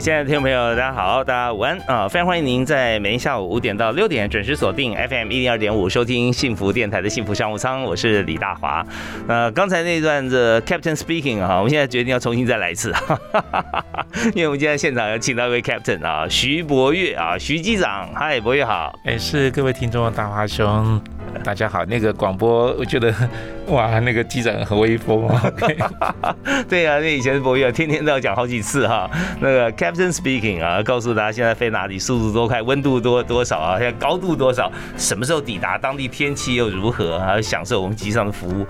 亲爱的听众朋友，大家好，大家午安啊！非常欢迎您在每天下午五点到六点准时锁定 FM 一零二点五，收听幸福电台的幸福商务舱，我是李大华。那刚才那段的 Captain Speaking 啊，我们现在决定要重新再来一次，因为我们今天现场要请到一位 Captain 啊，徐博越啊，徐机长，嗨，博越好，哎，是各位听众，大华兄。大家好，那个广播，我觉得哇，那个机长很威风啊。对啊，那以前博越天天都要讲好几次哈。那个 Captain Speaking 啊，告诉大家现在飞哪里，速度多快，温度多多少啊，现在高度多少，什么时候抵达，当地天气又如何，还有享受我们机上的服务。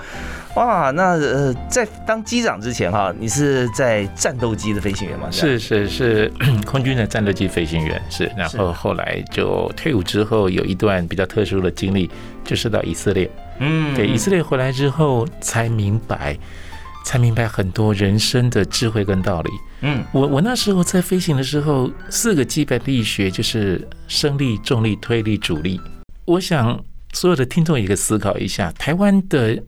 哇，那呃，在当机长之前哈，你是在战斗机的飞行员吗？是是是，空军的战斗机飞行员是。然后后来就退伍之后，有一段比较特殊的经历，就是到以色列。嗯，对，以色列回来之后才明白，才明白很多人生的智慧跟道理。嗯，我我那时候在飞行的时候，四个基本力学就是升力、重力、推力、阻力。我想所有的听众也可以思考一下，台湾的。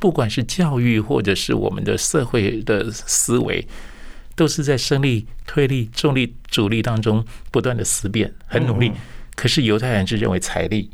不管是教育，或者是我们的社会的思维，都是在升力、推力、重力、阻力当中不断的思辨，很努力。可是犹太人是认为财力，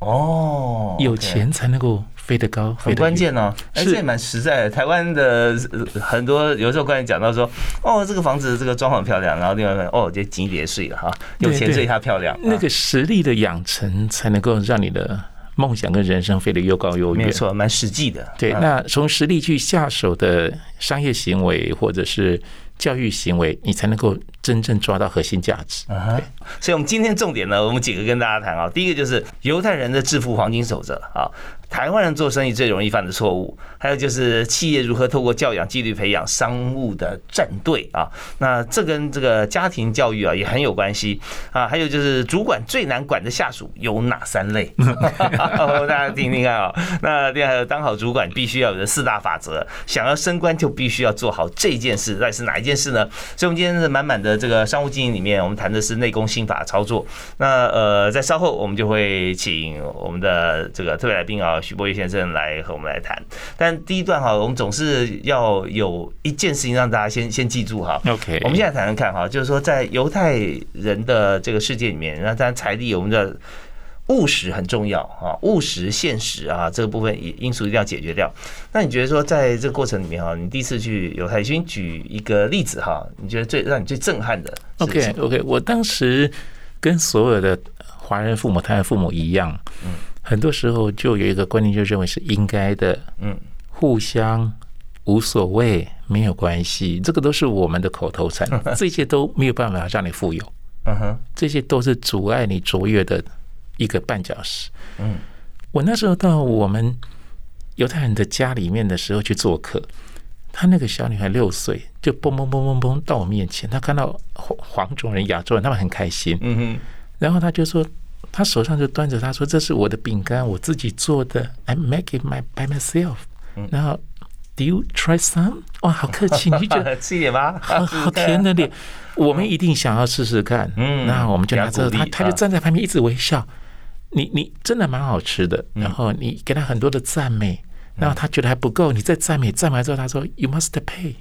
哦，有钱才能够飞得高，很关键哦。而且蛮实在的。台湾的很多有时候关于讲到说，哦，这个房子这个装潢漂亮，然后另外哦，这金叠睡了哈，有钱所以它漂亮。那个实力的养成，才能够让你的。梦想跟人生飞得又高又远，没错，蛮实际的。对，那从实力去下手的商业行为，或者是。教育行为，你才能够真正抓到核心价值。对，所以，我们今天重点呢，我们几个跟大家谈啊。第一个就是犹太人的致富黄金守则啊，台湾人做生意最容易犯的错误，还有就是企业如何透过教养、纪律培养商务的战队啊。那这跟这个家庭教育啊也很有关系啊。还有就是主管最难管的下属有哪三类？大家听听看啊。那另外还有当好主管必须要有的四大法则，想要升官就必须要做好这件事，那是哪一件？件事呢？所以，我们今天是满满的这个商务经营里面，我们谈的是内功心法操作。那呃，在稍后我们就会请我们的这个特别来宾啊，徐博宇先生来和我们来谈。但第一段哈，我们总是要有一件事情让大家先先记住哈。OK，我们现在谈谈看哈，就是说在犹太人的这个世界里面，那当然财力我们的。务实很重要啊，务实现实啊，这个部分因素一定要解决掉。那你觉得说，在这个过程里面哈，你第一次去犹太，先举一个例子哈，你觉得最让你最震撼的？OK OK，我当时跟所有的华人父母、台湾父母一样，嗯，很多时候就有一个观念，就认为是应该的，嗯，互相无所谓，没有关系，这个都是我们的口头禅，这些都没有办法让你富有，嗯哼，这些都是阻碍你卓越的。一个绊脚石。嗯，我那时候到我们犹太人的家里面的时候去做客，他那个小女孩六岁，就嘣嘣嘣嘣嘣到我面前，他看到黄黄种人、亚洲人，他们很开心。嗯哼，然后他就说，他手上就端着，他说这是我的饼干，我自己做的，I make it my by myself。然后，Do you try some？哇，好客气，你就觉得吃一点吧，好好甜的脸，我们一定想要试试看。嗯，那我们就拿着他，他就站在旁边一直微笑。你你真的蛮好吃的，然后你给他很多的赞美，然后他觉得还不够，你再赞美赞美之后，他说 You must pay，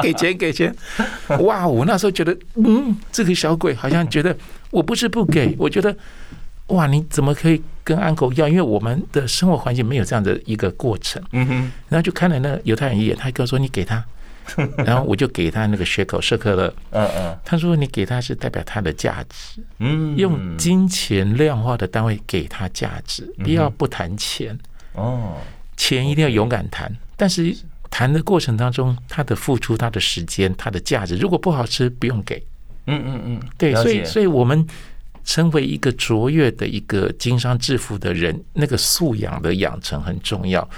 给 钱给钱。哇，我那时候觉得，嗯，这个小鬼好像觉得我不是不给，我觉得哇，你怎么可以跟安狗要？因为我们的生活环境没有这样的一个过程。嗯哼，然后就看了那犹太人一眼，他跟我说你给他。然后我就给他那个血口社克勒，嗯嗯，他说你给他是代表他的价值，嗯，用金钱量化的单位给他价值，不要不谈钱，哦，钱一定要勇敢谈，但是谈的过程当中，他的付出、他的时间、他的价值，如果不好吃，不用给，嗯嗯嗯，对，所以所以我们成为一个卓越的一个经商致富的人，那个素养的养成很重要，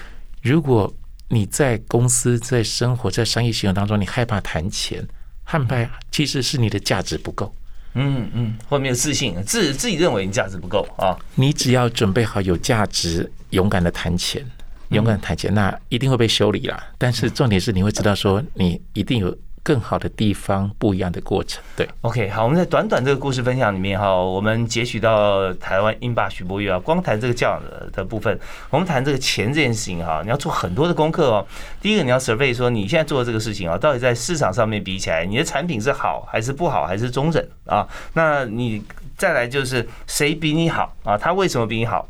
如果。你在公司、在生活、在商业行为当中，你害怕谈钱，害怕其实是你的价值不够。嗯嗯，或没有自信，自自己认为你价值不够啊。你只要准备好有价值，勇敢的谈钱，勇敢谈钱，那一定会被修理啦。但是重点是，你会知道说，你一定有。更好的地方，不一样的过程。对，OK，好，我们在短短这个故事分享里面哈，我们截取到台湾英霸许博岳啊，光谈这个教养的的部分，我们谈这个钱这件事情哈，你要做很多的功课哦。第一个，你要 survey 说你现在做的这个事情啊，到底在市场上面比起来，你的产品是好还是不好，还是中等啊？那你再来就是谁比你好啊？他为什么比你好？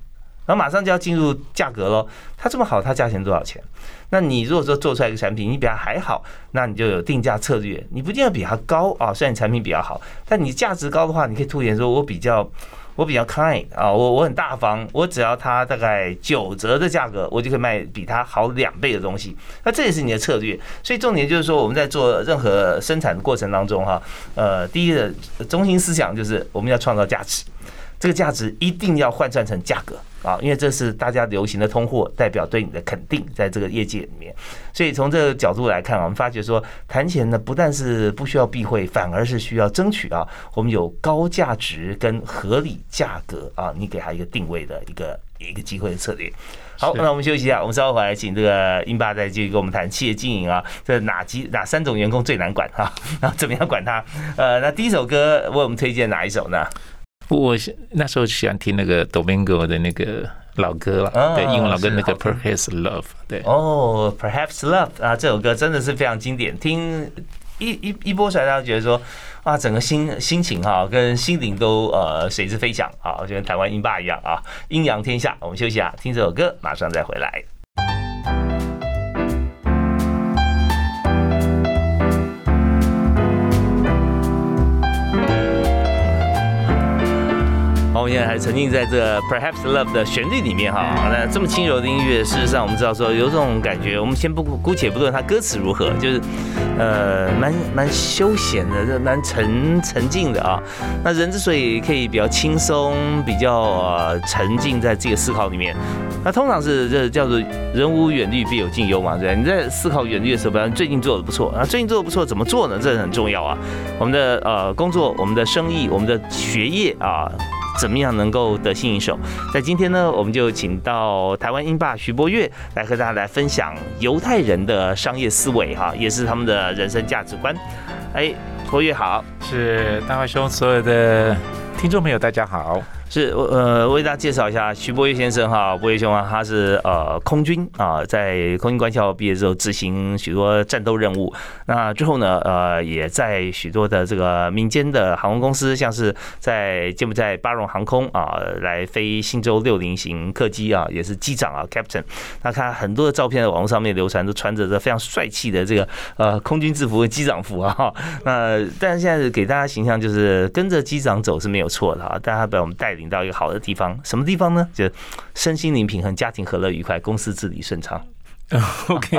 然后马上就要进入价格喽，它这么好，它价钱多少钱？那你如果说做出来一个产品，你比它还好，那你就有定价策略。你不一定要比它高啊，虽然你产品比较好，但你价值高的话，你可以凸显说，我比较我比较 kind 啊，我我很大方，我只要它大概九折的价格，我就可以卖比它好两倍的东西。那这也是你的策略。所以重点就是说，我们在做任何生产的过程当中哈，呃，第一个中心思想就是我们要创造价值。这个价值一定要换算成价格啊，因为这是大家流行的通货，代表对你的肯定，在这个业界里面。所以从这个角度来看啊，我们发觉说，谈钱呢不但是不需要避讳，反而是需要争取啊，我们有高价值跟合理价格啊，你给他一个定位的一个一个机会的策略。好，那我们休息一下，我们稍后回来请这个英爸再继续跟我们谈企业经营啊，这哪几哪三种员工最难管啊？然后怎么样管他？呃，那第一首歌为我们推荐哪一首呢？我那时候喜欢听那个 Domingo 的那个老歌了，对，英文老歌那个 Perhaps Love，对，哦，Perhaps Love 啊，这首歌真的是非常经典，听一一一播出来，大家觉得说，啊，整个心心情哈，跟心灵都呃随之飞翔啊，就跟台湾音霸一样啊，阴阳天下。我们休息啊，听这首歌，马上再回来。我现在还沉浸在这 Perhaps Love 的旋律里面哈，那这么轻柔的音乐，事实上我们知道说有这种感觉。我们先不姑且不论它歌词如何，就是呃蛮蛮休闲的，这蛮沉沉静的啊。那人之所以可以比较轻松，比较呃沉浸在这个思考里面，那通常是这叫做人无远虑必有近忧嘛，对你在思考远虑的时候，比方最近做的不错啊，最近做的不错，怎么做呢？这很重要啊。我们的呃工作，我们的生意，我们的学业啊。怎么样能够得心应手？在今天呢，我们就请到台湾英霸徐博越来和大家来分享犹太人的商业思维，哈，也是他们的人生价值观。哎，博越好，是大华兄，所有的听众朋友，大家好。是，呃，为大家介绍一下徐博岳先生哈，博岳兄啊，他是呃空军啊，在空军官校毕业之后执行许多战斗任务，那之后呢，呃，也在许多的这个民间的航空公司，像是在柬埔寨巴荣航空啊，来飞新洲六零型客机啊，也是机长啊，Captain。那看很多的照片在网络上面流传，都穿着这非常帅气的这个呃空军制服、机长服啊。那但是现在给大家形象就是跟着机长走是没有错的啊，大家被我们带领。到一个好的地方，什么地方呢？就身心灵平衡，家庭和乐愉快，公司治理顺畅。OK，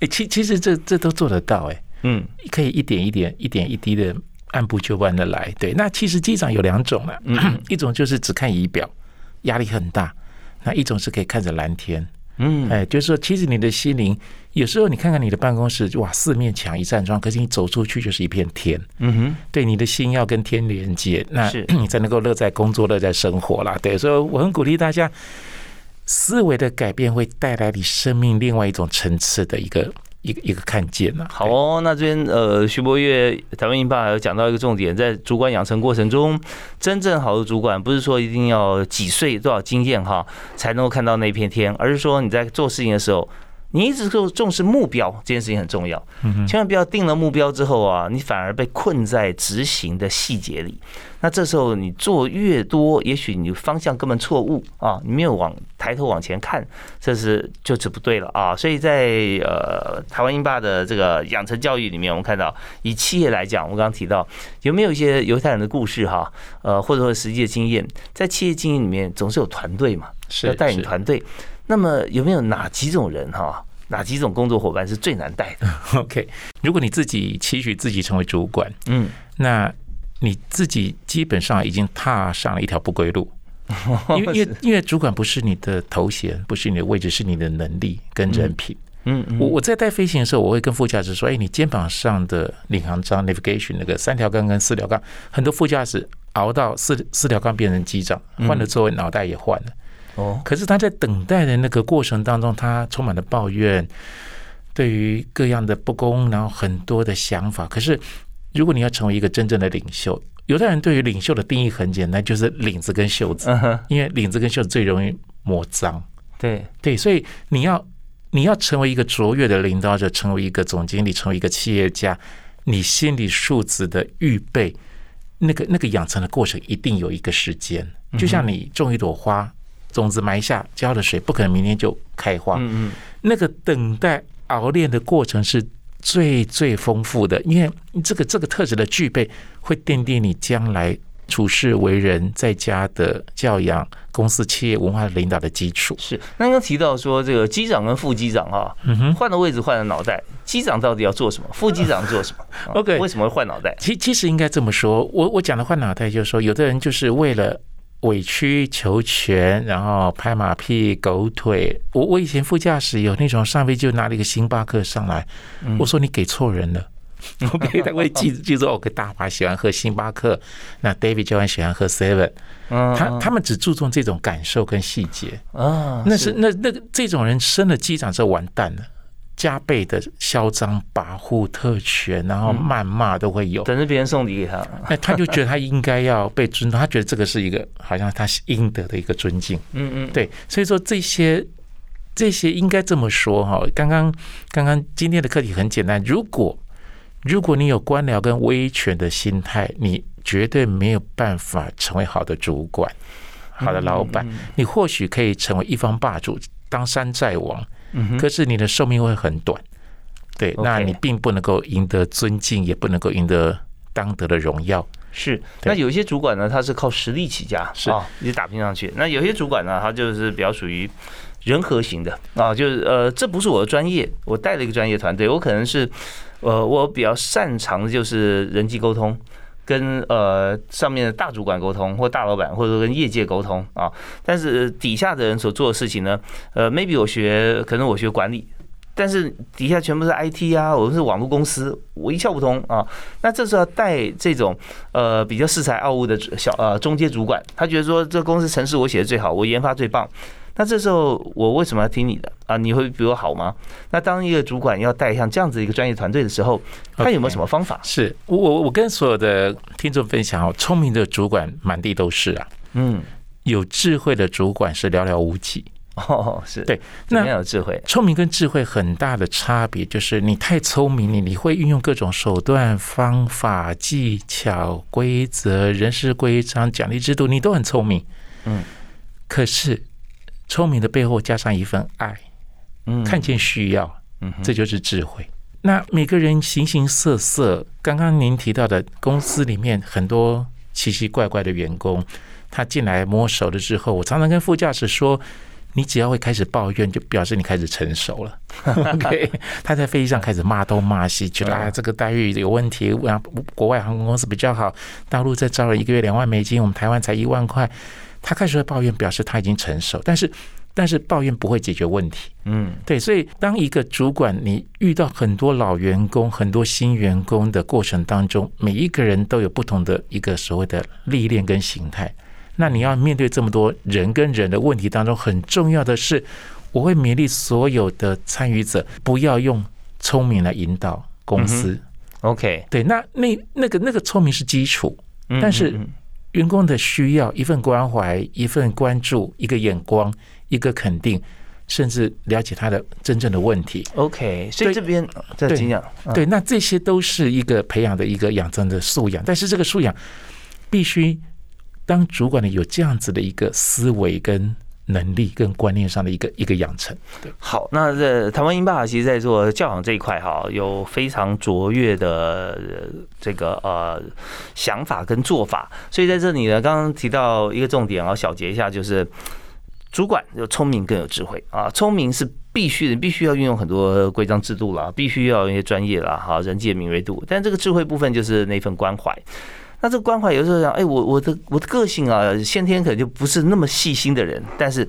哎，其其实这这都做得到，哎，嗯，可以一点一点、一点一滴的按部就班的来。对，那其实机长有两种了，一种就是只看仪表，压力很大；那一种是可以看着蓝天。嗯，哎，就是说，其实你的心灵，有时候你看看你的办公室，哇，四面墙一扇窗，可是你走出去就是一片天。嗯哼，对，你的心要跟天连接，那 你才能够乐在工作，乐在生活啦。对，所以我很鼓励大家，思维的改变会带来你生命另外一种层次的一个。一个一个看见呢。好哦，那这边呃，徐博月台湾英霸有讲到一个重点，在主管养成过程中，真正好的主管不是说一定要几岁多少经验哈才能够看到那片天，而是说你在做事情的时候。你一直都重视目标这件事情很重要，千万不要定了目标之后啊，你反而被困在执行的细节里。那这时候你做越多，也许你方向根本错误啊，你没有往抬头往前看，这是就是不对了啊。所以在呃台湾英霸的这个养成教育里面，我们看到以企业来讲，我刚刚提到有没有一些犹太人的故事哈？呃，或者说实际的经验，在企业经营里面总是有团队嘛，要带领团队。那么有没有哪几种人哈？哪几种工作伙伴是最难带的？OK，如果你自己期许自己成为主管，嗯，那你自己基本上已经踏上了一条不归路，因为因为因为主管不是你的头衔，不是你的位置，是你的能力跟人品。嗯，我我在带飞行的时候，我会跟副驾驶说：“哎，你肩膀上的领航章 （navigation） 那个三条杠跟四条杠，很多副驾驶熬到四四条杠变成机长，换了座位，脑袋也换了。哦，可是他在等待的那个过程当中，他充满了抱怨，对于各样的不公，然后很多的想法。可是，如果你要成为一个真正的领袖，有的人对于领袖的定义很简单，就是领子跟袖子，因为领子跟袖子最容易磨脏。对对，所以你要。你要成为一个卓越的领导者，成为一个总经理，成为一个企业家，你心理素质的预备，那个那个养成的过程一定有一个时间。就像你种一朵花，种子埋下，浇了水，不可能明天就开花。嗯嗯，那个等待熬炼的过程是最最丰富的，因为这个这个特质的具备，会奠定你将来。处事为人，在家的教养，公司企业文化领导的基础是。那刚刚提到说，这个机长跟副机长啊，换了位置，换了脑袋，机长到底要做什么？副机长做什么？OK，为什么会换脑袋？其其实应该这么说，我我讲的换脑袋，就是说，有的人就是为了委曲求全，然后拍马屁、狗腿。我我以前副驾驶有那种上飞机就拿了一个星巴克上来，我说你给错人了。我给他会记记住，OK，大华喜欢喝星巴克，那 David 就很喜欢喝 Seven，他他们只注重这种感受跟细节。啊，那是那那这种人升了机长之后完蛋了，加倍的嚣张跋扈特权，然后谩骂都会有，等着别人送礼给他，那他就觉得他应该要被尊重，他觉得这个是一个好像他应得的一个尊敬，嗯嗯，对，所以说这些这些应该这么说哈，刚刚刚刚今天的课题很简单，如果。如果你有官僚跟威权的心态，你绝对没有办法成为好的主管、好的老板。你或许可以成为一方霸主，当山寨王，可是你的寿命会很短。对，那你并不能够赢得尊敬，也不能够赢得当得的荣耀。是，那有一些主管呢，他是靠实力起家，是啊，你打拼上去。那有些主管呢，他就是比较属于人和型的啊，就是呃，这不是我的专业，我带了一个专业团队，我可能是。呃，我比较擅长的就是人际沟通，跟呃上面的大主管沟通，或大老板，或者说跟业界沟通啊。但是底下的人所做的事情呢，呃，maybe 我学，可能我学管理，但是底下全部是 IT 啊，我们是网络公司，我一窍不通啊。那这时候带这种呃比较恃才傲物的小呃中介主管，他觉得说这公司程式我写的最好，我研发最棒。那这时候我为什么要听你的啊？你会比我好吗？那当一个主管要带像这样子一个专业团队的时候，他有没有什么方法？是我我跟所有的听众分享哦，聪明的主管满地都是啊，嗯，有智慧的主管是寥寥无几哦，是对，那有智慧，聪明跟智慧很大的差别就是你太聪明，你你会运用各种手段、方法、技巧、规则、人事规章、奖励制度，你都很聪明，嗯，可是。聪明的背后加上一份爱，嗯，看见需要，嗯，这就是智慧。那每个人形形色色，刚刚您提到的公司里面很多奇奇怪怪的员工，他进来摸熟了之后，我常常跟副驾驶说：“你只要会开始抱怨，就表示你开始成熟了。” OK，他在飞机上开始骂东骂西，觉得啊这个待遇有问题，啊国外航空公司比较好，大陆在招了一个月两万美金，我们台湾才一万块。他开始会抱怨，表示他已经成熟，但是但是抱怨不会解决问题。嗯，对，所以当一个主管，你遇到很多老员工、很多新员工的过程当中，每一个人都有不同的一个所谓的历练跟形态。那你要面对这么多人跟人的问题当中，很重要的是，我会勉励所有的参与者，不要用聪明来引导公司。OK，对，那那那个那个聪明是基础，但是。员工的需要，一份关怀，一份关注，一个眼光，一个肯定，甚至了解他的真正的问题。OK，所以这边在经验，对，那这些都是一个培养的一个养成的素养。但是这个素养必须当主管的有这样子的一个思维跟。能力跟观念上的一个一个养成。对，好，那这台湾英霸其实在做教养这一块哈，有非常卓越的这个呃想法跟做法。所以在这里呢，刚刚提到一个重点啊，小结一下，就是主管有聪明更有智慧啊，聪明是必须的，必须要运用很多规章制度啦，必须要一些专业啦，哈，人际的敏锐度。但这个智慧部分就是那份关怀。那这个关怀有时候讲，哎，我我的我的个性啊，先天可能就不是那么细心的人，但是。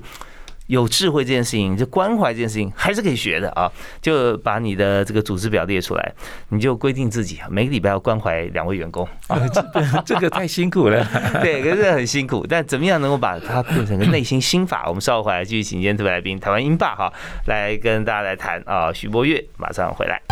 有智慧这件事情，就关怀这件事情还是可以学的啊！就把你的这个组织表列出来，你就规定自己每个礼拜要关怀两位员工啊。这个太辛苦了，对，可是很辛苦。但怎么样能够把它变成个内心心法？我们稍后回来继续请今天特别来宾，台湾英霸哈，来跟大家来谈啊。徐博月马上回来。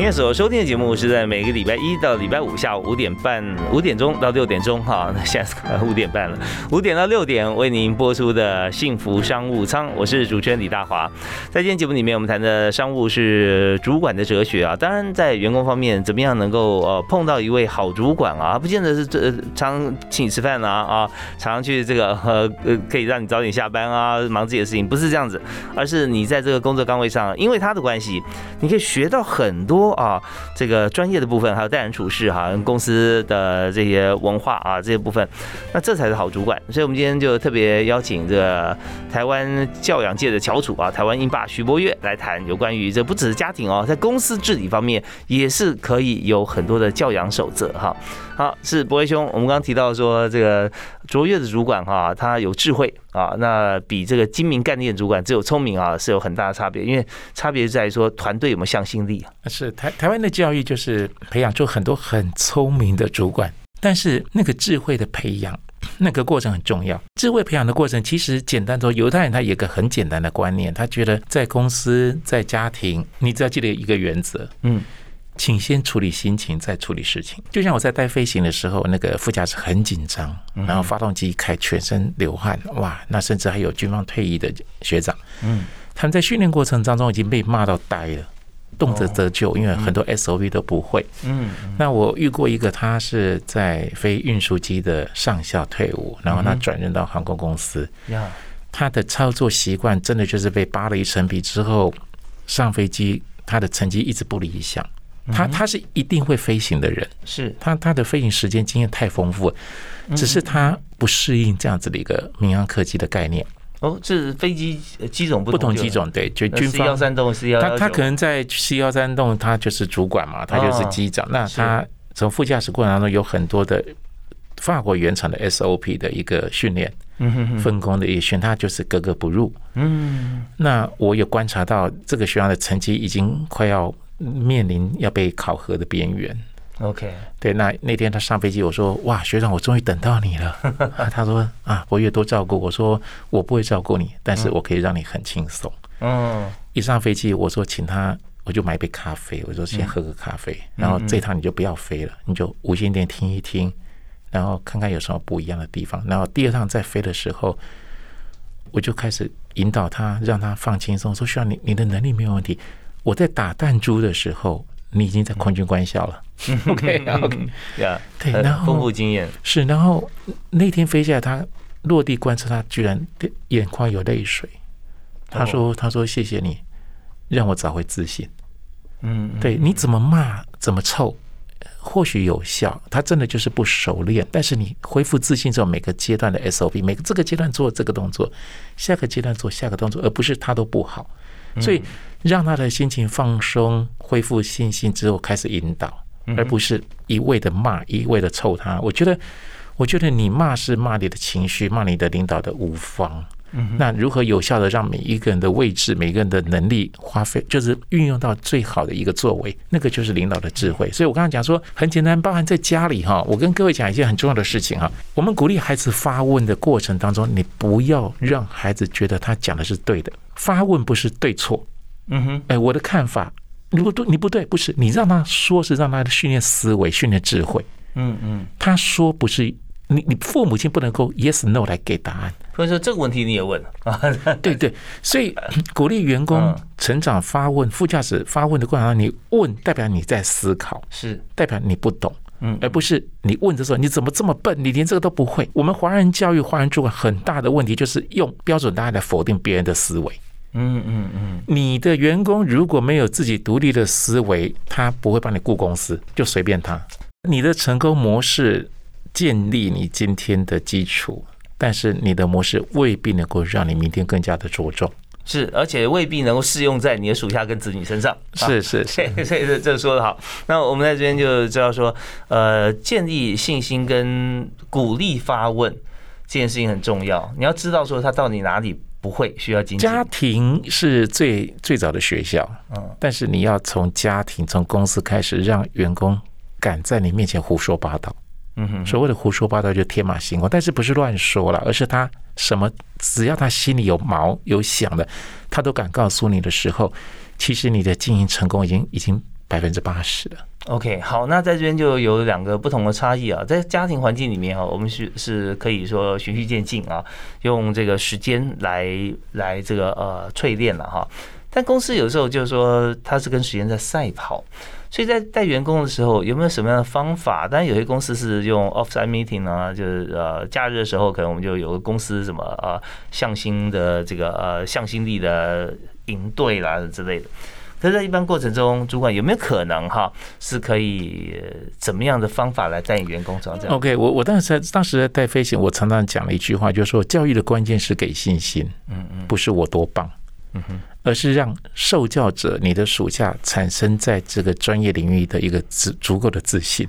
今天所收听的节目是在每个礼拜一到礼拜五下午五点半五点钟到六点钟哈，那 现在五点半了，五点到六点为您播出的幸福商务舱，我是主持人李大华。在今天节目里面，我们谈的商务是主管的哲学啊。当然，在员工方面，怎么样能够呃碰到一位好主管啊？不见得是这常请你吃饭啊啊，常常去这个呃呃 可以让你早点下班啊，忙自己的事情，不是这样子，而是你在这个工作岗位上，因为他的关系，你可以学到很多。啊，这个专业的部分，还有待人处事哈，公司的这些文化啊，这些部分，那这才是好主管。所以，我们今天就特别邀请这个台湾教养界的翘楚啊，台湾英霸徐博月来谈有关于这不只是家庭哦，在公司治理方面也是可以有很多的教养守则哈。好，是博威兄，我们刚刚提到说这个卓越的主管哈，他有智慧啊，那比这个精明干练主管只有聪明啊是有很大的差别，因为差别在于说团队有没有向心力啊。是台台湾的教育就是培养出很多很聪明的主管，但是那个智慧的培养那个过程很重要。智慧培养的过程其实简单说，犹太人他有个很简单的观念，他觉得在公司在家庭，你只要记得一个原则，嗯。请先处理心情，再处理事情。就像我在带飞行的时候，那个副驾驶很紧张，然后发动机一开，全身流汗，哇！那甚至还有军方退役的学长，嗯，他们在训练过程当中已经被骂到呆了，动辄得救，因为很多 SOP 都不会。嗯，那我遇过一个，他是在飞运输机的上校退伍，然后他转任到航空公司，他的操作习惯真的就是被扒了一层皮之后，上飞机他的成绩一直不理想。他他是一定会飞行的人，是。他他的飞行时间经验太丰富，只是他不适应这样子的一个民航客机的概念。哦，这是飞机机种不同机种，对，就军方幺三栋是幺他他可能在 C 幺三栋，他就是主管嘛，他就是机长。那他从副驾驶过程当中有很多的法国原厂的 SOP 的一个训练，分工的一训，他就是格格不入。嗯，那我有观察到这个学校的成绩已经快要。面临要被考核的边缘。OK，对，那那天他上飞机，我说：“哇，学长，我终于等到你了。”他说：“啊，博越多照顾。”我说：“我不会照顾你，但是我可以让你很轻松。”嗯，一上飞机，我说：“请他，我就买一杯咖啡。”我说：“先喝个咖啡，然后这趟你就不要飞了，你就无线电听一听，然后看看有什么不一样的地方。然后第二趟再飞的时候，我就开始引导他，让他放轻松，说：‘需要你，你的能力没有问题。’我在打弹珠的时候，你已经在空军官校了。OK，OK，呀，对，然后丰富经验是，然后那天飞下来，他落地观测，他居然眼眶有泪水。他说：“他说谢谢你，让我找回自信。”嗯，对，你怎么骂怎么臭，或许有效，他真的就是不熟练。但是你恢复自信之后，每个阶段的 SOP，每个这个阶段做这个动作，下个阶段做下个动作，而不是他都不好，所以。让他的心情放松，恢复信心之后，开始引导，而不是一味的骂，一味的臭他。我觉得，我觉得你骂是骂你的情绪，骂你的领导的无方。那如何有效的让每一个人的位置、每个人的能力花费，就是运用到最好的一个作为，那个就是领导的智慧。所以我刚刚讲说很简单，包含在家里哈，我跟各位讲一件很重要的事情哈。我们鼓励孩子发问的过程当中，你不要让孩子觉得他讲的是对的，发问不是对错。嗯哼，哎，我的看法，你不对，你不对，不是你让他说是让他的训练思维、训练智慧。嗯嗯，他说不是你，你父母亲不能够 yes no 来给答案。所以说这个问题你也问 啊？对对，所以 鼓励员工成长发问，副驾驶发问的过程中，你问代表你在思考，是代表你不懂，嗯，而不是你问的时候你怎么这么笨，你连这个都不会。我们华人教育、华人主管很大的问题就是用标准答案来否定别人的思维。嗯嗯嗯，你的员工如果没有自己独立的思维，他不会帮你雇公司，就随便他。你的成功模式建立你今天的基础，但是你的模式未必能够让你明天更加的着重。是，而且未必能够适用在你的属下跟子女身上。是是是，所以这这说的好。那我们在这边就知道说，呃，建立信心跟鼓励发问这件事情很重要。你要知道说他到底哪里不会需要精进。家庭是最最早的学校，嗯，但是你要从家庭从公司开始，让员工敢在你面前胡说八道。嗯哼，所谓的胡说八道就天马行空，但是不是乱说了，而是他什么只要他心里有毛有想的，他都敢告诉你的时候，其实你的经营成功已经已经百分之八十了。OK，好，那在这边就有两个不同的差异啊，在家庭环境里面啊，我们是是可以说循序渐进啊，用这个时间来来这个呃淬炼了哈。但公司有时候就是说，它是跟时间在赛跑。所以在带员工的时候，有没有什么样的方法？当然，有些公司是用 offsite meeting 啊，就是呃，假日的时候，可能我们就有个公司什么呃向心的这个呃向心力的营队啦之类的。可是，在一般过程中，主管有没有可能哈，是可以怎么样的方法来带领员工这样？OK，我我当时在当时在带飞行，我常常讲了一句话，就是说，教育的关键是给信心，嗯嗯，不是我多棒。嗯哼，而是让受教者、你的属下产生在这个专业领域的一个足足够的自信，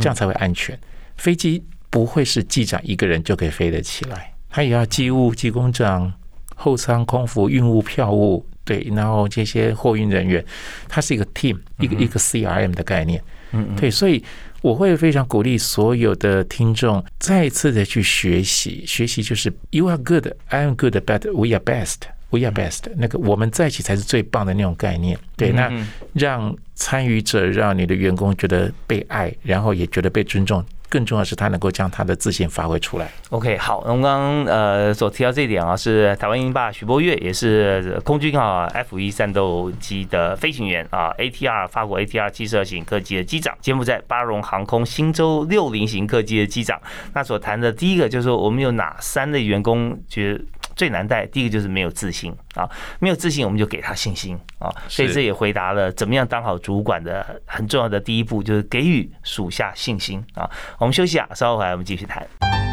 这样才会安全。飞机不会是机长一个人就可以飞得起来，他也要机务、机工长、后舱空服、运务、票务，对，然后这些货运人员，它是一个 team，一个一个 CRM 的概念。嗯，对，所以我会非常鼓励所有的听众再一次的去学习，学习就是 You are good, I am good, but we are best。We are best，那个我们在一起才是最棒的那种概念。对，那让参与者、让你的员工觉得被爱，然后也觉得被尊重。更重要是，他能够将他的自信发挥出来。OK，好，我们刚刚呃所提到这一点啊，是台湾鹰霸徐博月，也是空军啊 F 一战斗机的飞行员啊，ATR 法国 ATR 七十二型客机的机长，柬埔寨巴荣航空新洲六零型客机的机长。那所谈的第一个就是说，我们有哪三类员工觉得？最难带，第一个就是没有自信啊，没有自信，我们就给他信心啊，所以这也回答了怎么样当好主管的很重要的第一步，就是给予属下信心啊。我们休息啊，稍后回来我们继续谈。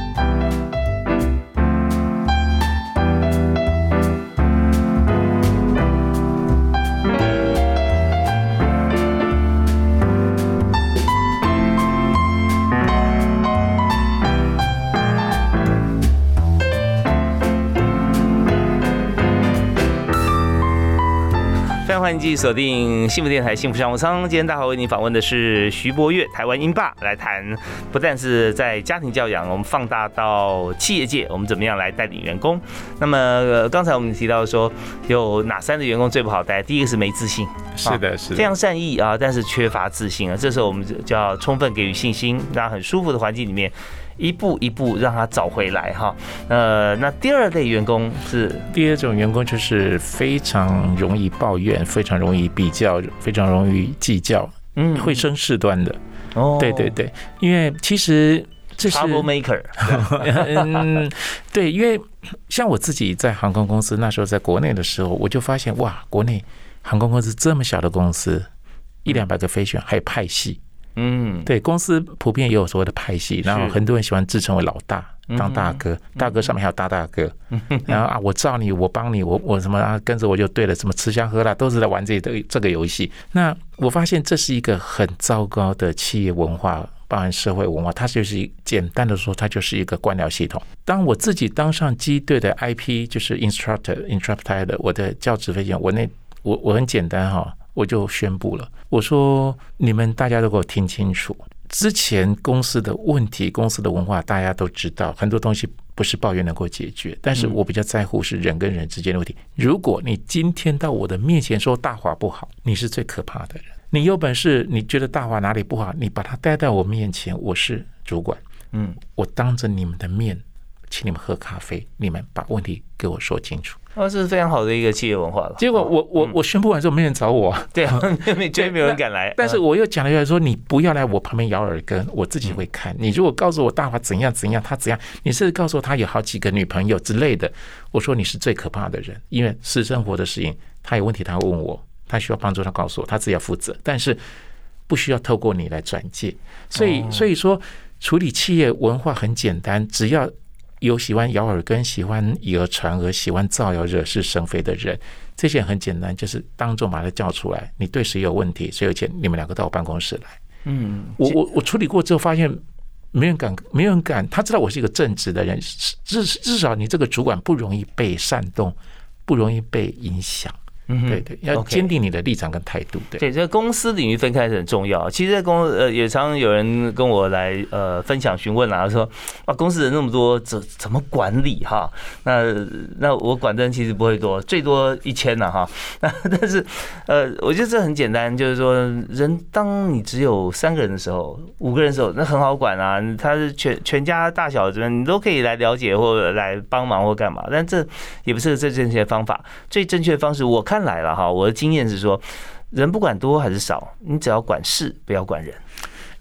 欢迎继续锁定幸福电台幸福商务舱。今天大华为您访问的是徐博月，台湾英霸，来谈不但是在家庭教养，我们放大到企业界，我们怎么样来带领员工。那么刚才我们提到说，有哪三个员工最不好带？第一个是没自信，是的，是非常善意啊，但是缺乏自信啊。这时候我们就要充分给予信心，让很舒服的环境里面。一步一步让他找回来哈，呃，那第二类员工是第二种员工就是非常容易抱怨，非常容易比较，非常容易计较，嗯，会生事端的。哦，对对对，因为其实这是 trouble maker。嗯，对，因为像我自己在航空公司那时候在国内的时候，我就发现哇，国内航空公司这么小的公司，一两百个飞行员还有派系。嗯，对公司普遍也有所谓的派系，然后很多人喜欢自称为老大，当大哥，大哥上面还有大大哥，然后啊，我罩你，我帮你，我我什么啊，跟着我就对了，什么吃香喝辣都是在玩这个这个游戏。那我发现这是一个很糟糕的企业文化，包含社会文化，它就是简单的说，它就是一个官僚系统。当我自己当上机队的 IP，就是 instructor，instructor 的我的教职飞行，我那我我很简单哈。我就宣布了，我说你们大家都给我听清楚，之前公司的问题、公司的文化大家都知道，很多东西不是抱怨能够解决。但是我比较在乎是人跟人之间的问题。如果你今天到我的面前说大华不好，你是最可怕的人。你有本事，你觉得大华哪里不好，你把他带到我面前，我是主管，嗯，我当着你们的面请你们喝咖啡，你们把问题给我说清楚。哦，这是非常好的一个企业文化了。结果我我我宣布完之后，没人找我。对啊，绝对没有人敢来。但是我又讲了一下，说你不要来我旁边咬耳根，我自己会看。你如果告诉我大华怎样怎样，他怎样，你是告诉我他有好几个女朋友之类的，我说你是最可怕的人，因为私生活的事情，他有问题他会问我，他需要帮助他告诉我，他自己要负责，但是不需要透过你来转介。所以所以说处理企业文化很简单，只要。有喜欢咬耳根、喜欢以讹传讹、喜欢造谣惹是生非的人。这些很简单，就是当众把他叫出来。你对谁有问题，谁有钱，你们两个到我办公室来。嗯，我我我处理过之后发现，没人敢，没人敢。他知道我是一个正直的人，至至少你这个主管不容易被煽动，不容易被影响。嗯，对对，要坚定你的立场跟态度。对，对，这公司领域分开是很重要。其实，在公呃，也常有人跟我来呃分享询问啊，说啊，公司人那么多，怎怎么管理哈？那那我管的人其实不会多，最多一千了哈。那 但是呃，我觉得这很简单，就是说，人当你只有三个人的时候，五个人的时候，那很好管啊。他是全全家大小这边，你都可以来了解或来帮忙或干嘛。但这也不是最正确的方法。最正确的方式，我看。看来了哈，我的经验是说，人不管多还是少，你只要管事，不要管人。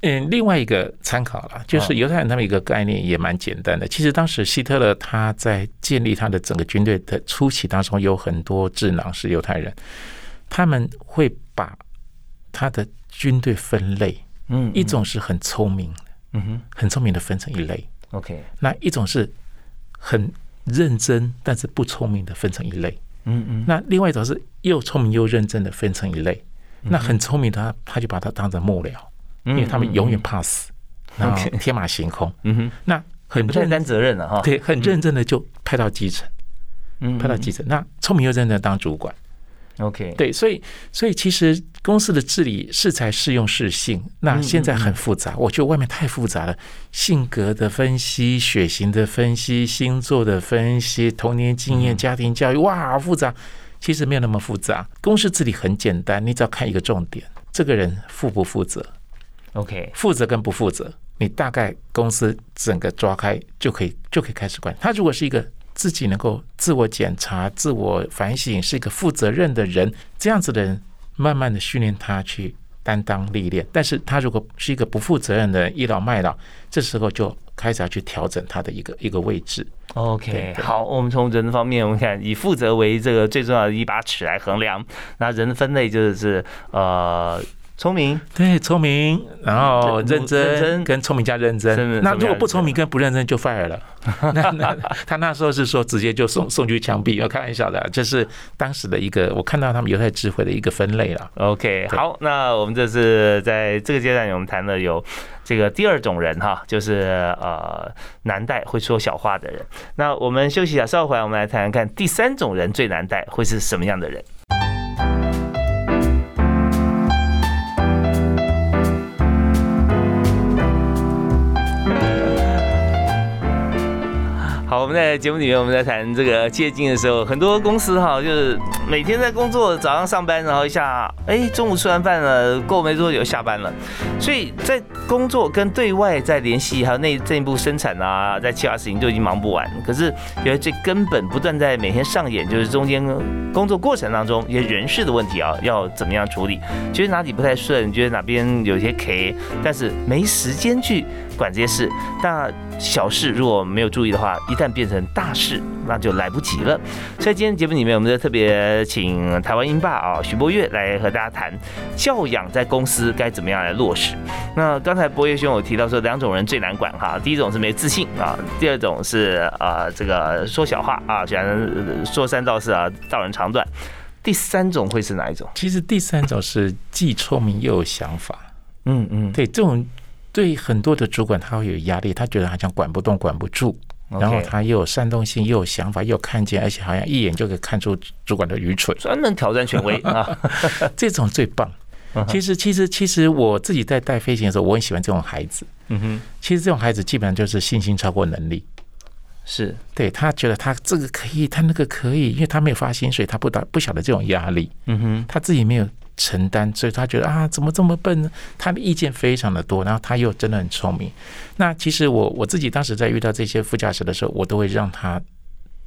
嗯，另外一个参考了，就是犹太人他们一个概念也蛮简单的。其实当时希特勒他在建立他的整个军队的初期当中，有很多智囊是犹太人，他们会把他的军队分类，嗯，一种是很聪明，嗯哼，很聪明的分成一类，OK，那一种是很认真但是不聪明的分成一类。嗯嗯，那另外一种是又聪明又认真的分成一类，那很聪明的他他就把它当成幕僚，因为他们永远怕死，然后天马行空。嗯哼，那很不担责任了哈。对，很认真的就派到基层，嗯，派到基层。那聪明又认真的当主管。OK，对，所以所以其实公司的治理适才适用适性，那现在很复杂，我觉得外面太复杂了，性格的分析、血型的分析、星座的分析、童年经验、家庭教育，哇，好复杂。其实没有那么复杂，公司治理很简单，你只要看一个重点，这个人负不负责？OK，负责跟不负责，你大概公司整个抓开就可以就可以开始管。他如果是一个。自己能够自我检查、自我反省，是一个负责任的人。这样子的人，慢慢的训练他去担当历练。但是他如果是一个不负责任的倚老卖老，这时候就开始要去调整他的一个一个位置。OK，好，我们从人方面，我们看以负责为这个最重要的一把尺来衡量。那人的分类就是呃。聪明，对，聪明，然后认真，跟聪明加认真。那如果不聪明跟不认真就 fire 了。那 那他那时候是说直接就送送去枪毙，要开玩笑的。这是当时的一个我看到他们犹太智慧的一个分类了。OK，好，那我们这是在这个阶段我们谈了有这个第二种人哈，就是呃难带会说小话的人。那我们休息一下，稍后回来我们来谈谈看第三种人最难带会是什么样的人。在节目里面，我们在谈这个接近的时候，很多公司哈，就是每天在工作，早上上班，然后一下，哎，中午吃完饭了，过没多久下班了，所以在工作跟对外在联系，还有内这一步生产啊，在其他事情就已经忙不完。可是觉得最根本不断在每天上演，就是中间工作过程当中一些人事的问题啊，要怎么样处理？觉得哪里不太顺，觉得哪边有些 K，但是没时间去管这些事。那小事如果没有注意的话，一旦变成大事，那就来不及了。所以今天节目里面，我们就特别请台湾英霸啊徐博月来和大家谈教养在公司该怎么样来落实。那刚才博月兄有提到说，两种人最难管哈，第一种是没自信啊，第二种是啊这个说小话啊，喜欢说三道四啊，道人长短。第三种会是哪一种？其实第三种是既聪明又有想法。嗯嗯，对这种。对很多的主管，他会有压力，他觉得好像管不动、管不住，然后他又有煽动性，又有想法，又看见，而且好像一眼就可以看出主管的愚蠢，专门挑战权威 啊！这种最棒。其实，其实，其实我自己在带飞行的时候，我很喜欢这种孩子。嗯哼，其实这种孩子基本上就是信心超过能力，是对他觉得他这个可以，他那个可以，因为他没有发薪水，他不打不晓得这种压力。嗯哼，他自己没有。承担，所以他觉得啊，怎么这么笨呢？他的意见非常的多，然后他又真的很聪明。那其实我我自己当时在遇到这些副驾驶的时候，我都会让他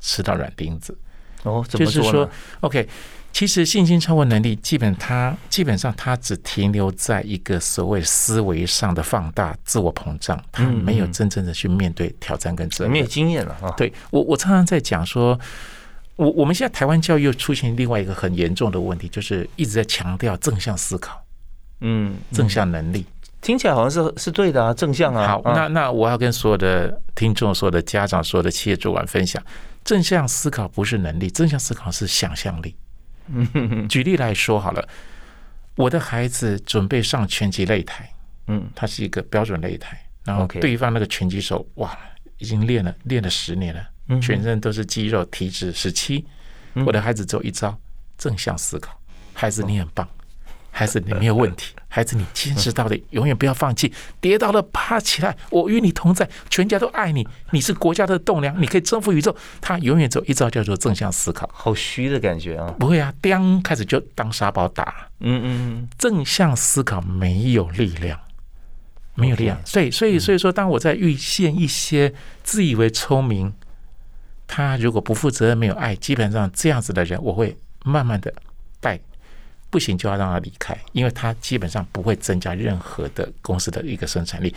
吃到软钉子。哦，就是说，OK，其实信心超过能力，基本他基本上他只停留在一个所谓思维上的放大、自我膨胀，他没有真正的去面对挑战跟责任，没有经验了啊。对我，我常常在讲说。我我们现在台湾教育又出现另外一个很严重的问题，就是一直在强调正向思考，嗯，正向能力，听起来好像是是对的啊，正向啊。好，那那我要跟所有的听众、所有的家长、所有的企业主管分享，正向思考不是能力，正向思考是想象力。举例来说好了，我的孩子准备上拳击擂台，嗯，他是一个标准擂台，然后对方那个拳击手哇，已经练了练了十年了，全身都是肌肉，体脂十七，我的孩子只有一招，正向思考，孩子你很棒。孩子，你没有问题。孩子，你坚持到底，永远不要放弃。跌倒了，爬起来，我与你同在，全家都爱你。你是国家的栋梁，你可以征服宇宙。他永远走一招，叫做正向思考。好虚的感觉啊！不会啊，当开始就当沙包打。嗯嗯，正向思考没有力量，没有力量。所以，所以，所以说，当我在遇见一些自以为聪明，他如果不负责任、没有爱，基本上这样子的人，我会慢慢的带。不行就要让他离开，因为他基本上不会增加任何的公司的一个生产力。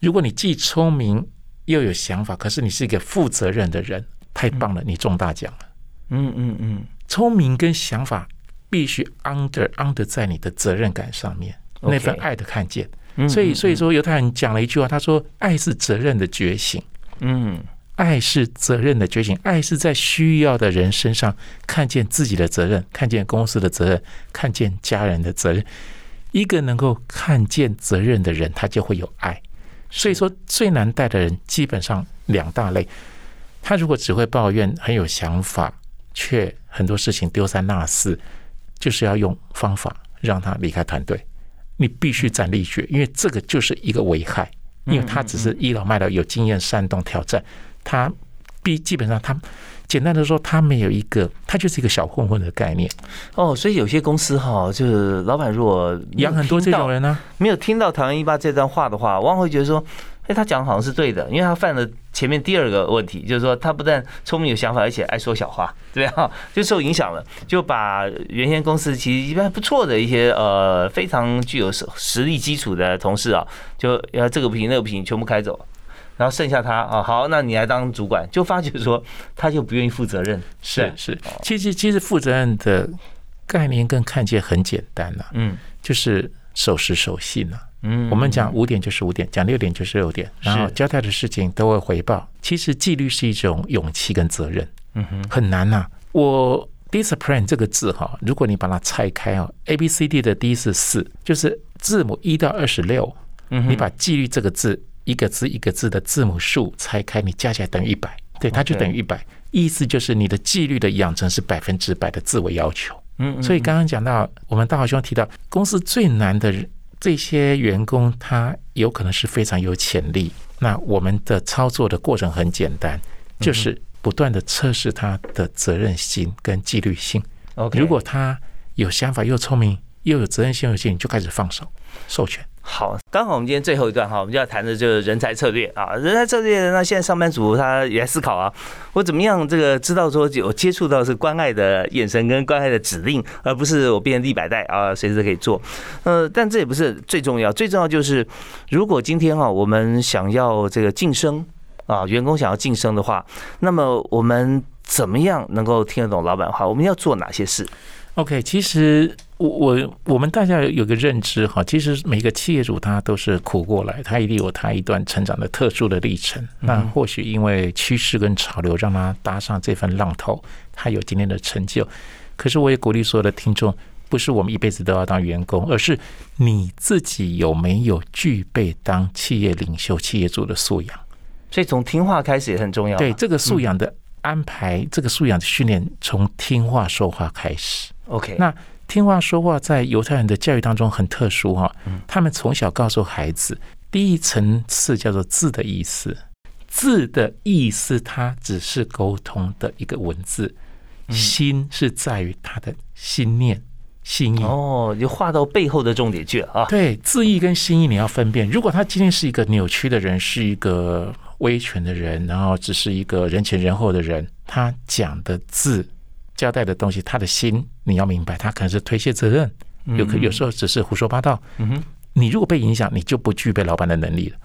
如果你既聪明又有想法，可是你是一个负责任的人，太棒了，你中大奖了。嗯嗯嗯，聪明跟想法必须 under under 在你的责任感上面，那份爱的看见。所以所以说犹太人讲了一句话，他说：“爱是责任的觉醒。”嗯。爱是责任的觉醒，爱是在需要的人身上看见自己的责任，看见公司的责任，看见家人的责任。一个能够看见责任的人，他就会有爱。所以说，最难带的人基本上两大类。他如果只会抱怨，很有想法，却很多事情丢三落四，就是要用方法让他离开团队。你必须斩立决，因为这个就是一个危害，因为他只是倚老卖老，有经验煽动挑战。他必基本上，他简单的说，他没有一个，他就是一个小混混的概念。哦，所以有些公司哈，就是老板如果养很多这种人呢，没有听到唐人一八这段话的话，往往会觉得说，哎，他讲的好像是对的，因为他犯了前面第二个问题，就是说他不但聪明有想法，而且爱说小话，对吧？就受影响了，就把原先公司其实一般不错的一些呃非常具有实实力基础的同事啊，就要这个不行那个不行，全部开走。然后剩下他啊，好，那你来当主管，就发觉说他就不愿意负责任。是是，其实其实负责任的概念跟看见很简单呐，嗯，就是守时守信啊。嗯，我们讲五点就是五点，讲六点就是六点，然后交代的事情都会回报。其实纪律是一种勇气跟责任，嗯哼，很难呐。我 discipline 这个字哈，如果你把它拆开啊，A B C D 的第一是四，就是字母一到二十六，嗯，你把纪律这个字。一个字一个字的字母数拆开，你加起来等于一百，对，它就等于一百。意思就是你的纪律的养成是百分之百的自我要求。嗯，所以刚刚讲到，我们大华兄提到，公司最难的这些员工，他有可能是非常有潜力。那我们的操作的过程很简单，就是不断的测试他的责任心跟纪律性。如果他有想法又聪明又有责任心有心，就开始放手授权。好，刚好我们今天最后一段哈，我们就要谈的就是人才策略啊。人才策略，那现在上班族他也在思考啊，我怎么样这个知道说有接触到是关爱的眼神跟关爱的指令，而不是我变成立百代啊，随时可以做。呃，但这也不是最重要，最重要就是如果今天哈我们想要这个晋升啊，员工想要晋升的话，那么我们怎么样能够听得懂老板话？我们要做哪些事？OK，其实我我我们大家有个认知哈，其实每个企业主他都是苦过来，他一定有他一段成长的特殊的历程。那或许因为趋势跟潮流让他搭上这份浪头，他有今天的成就。可是我也鼓励所有的听众，不是我们一辈子都要当员工，而是你自己有没有具备当企业领袖、企业主的素养。所以从听话开始也很重要。对这个素养的安排，这个素养的训练，从听话说话开始。OK，那听话说话在犹太人的教育当中很特殊哈，他们从小告诉孩子，第一层次叫做字的意思，字的意思它只是沟通的一个文字，心是在于他的心念、心意。哦，就画到背后的重点去了啊。对，字意跟心意你要分辨。如果他今天是一个扭曲的人，是一个威权的人，然后只是一个人前人后的人，他讲的字。交代的东西，他的心你要明白，他可能是推卸责任，有可有时候只是胡说八道。嗯哼，你如果被影响，你就不具备老板的能力了。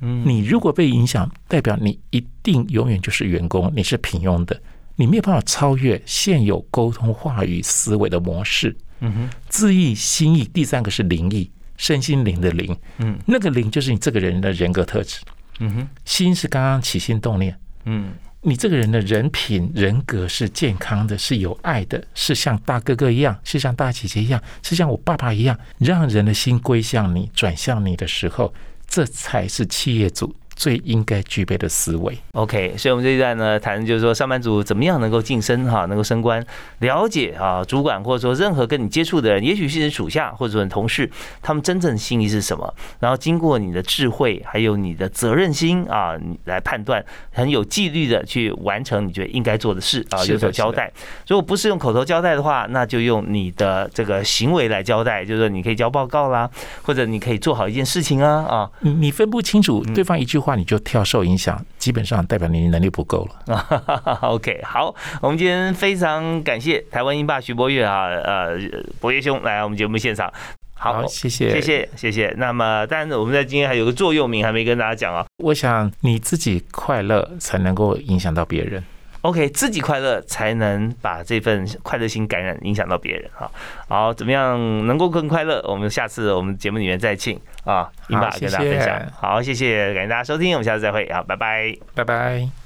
嗯，你如果被影响，代表你一定永远就是员工，你是平庸的，你没有办法超越现有沟通话语思维的模式。嗯哼，字意心意，第三个是灵意，身心灵的灵，嗯，那个灵就是你这个人的人格特质，嗯哼，心是刚刚起心动念，嗯，你这个人的人品人格是健康的，是有爱的，是像大哥哥一样，是像大姐姐一样，是像我爸爸一样，让人的心归向你，转向你的时候，这才是企业主。最应该具备的思维。OK，所以我们这一段呢，谈就是说上班族怎么样能够晋升哈，能够升官，了解啊，主管或者说任何跟你接触的人，也许是你属下或者说你同事，他们真正心意是什么？然后经过你的智慧，还有你的责任心啊，你来判断，很有纪律的去完成你觉得应该做的事啊，有所交代。如果不是用口头交代的话，那就用你的这个行为来交代，就是说你可以交报告啦，或者你可以做好一件事情啊啊，你你分不清楚对方一句话。话你就跳受影响，基本上代表你能力不够了。OK，好，我们今天非常感谢台湾英霸徐博越啊，呃，博越兄来我们节目现场。好，谢谢，谢谢，谢谢。那么，但是我们在今天还有个座右铭还没跟大家讲啊。我想你自己快乐，才能够影响到别人。OK，自己快乐才能把这份快乐心感染，影响到别人哈。好，怎么样能够更快乐？我们下次我们节目里面再请啊，英爸跟大家分享。好，谢谢，感谢大家收听，我们下次再会啊，拜拜，拜拜。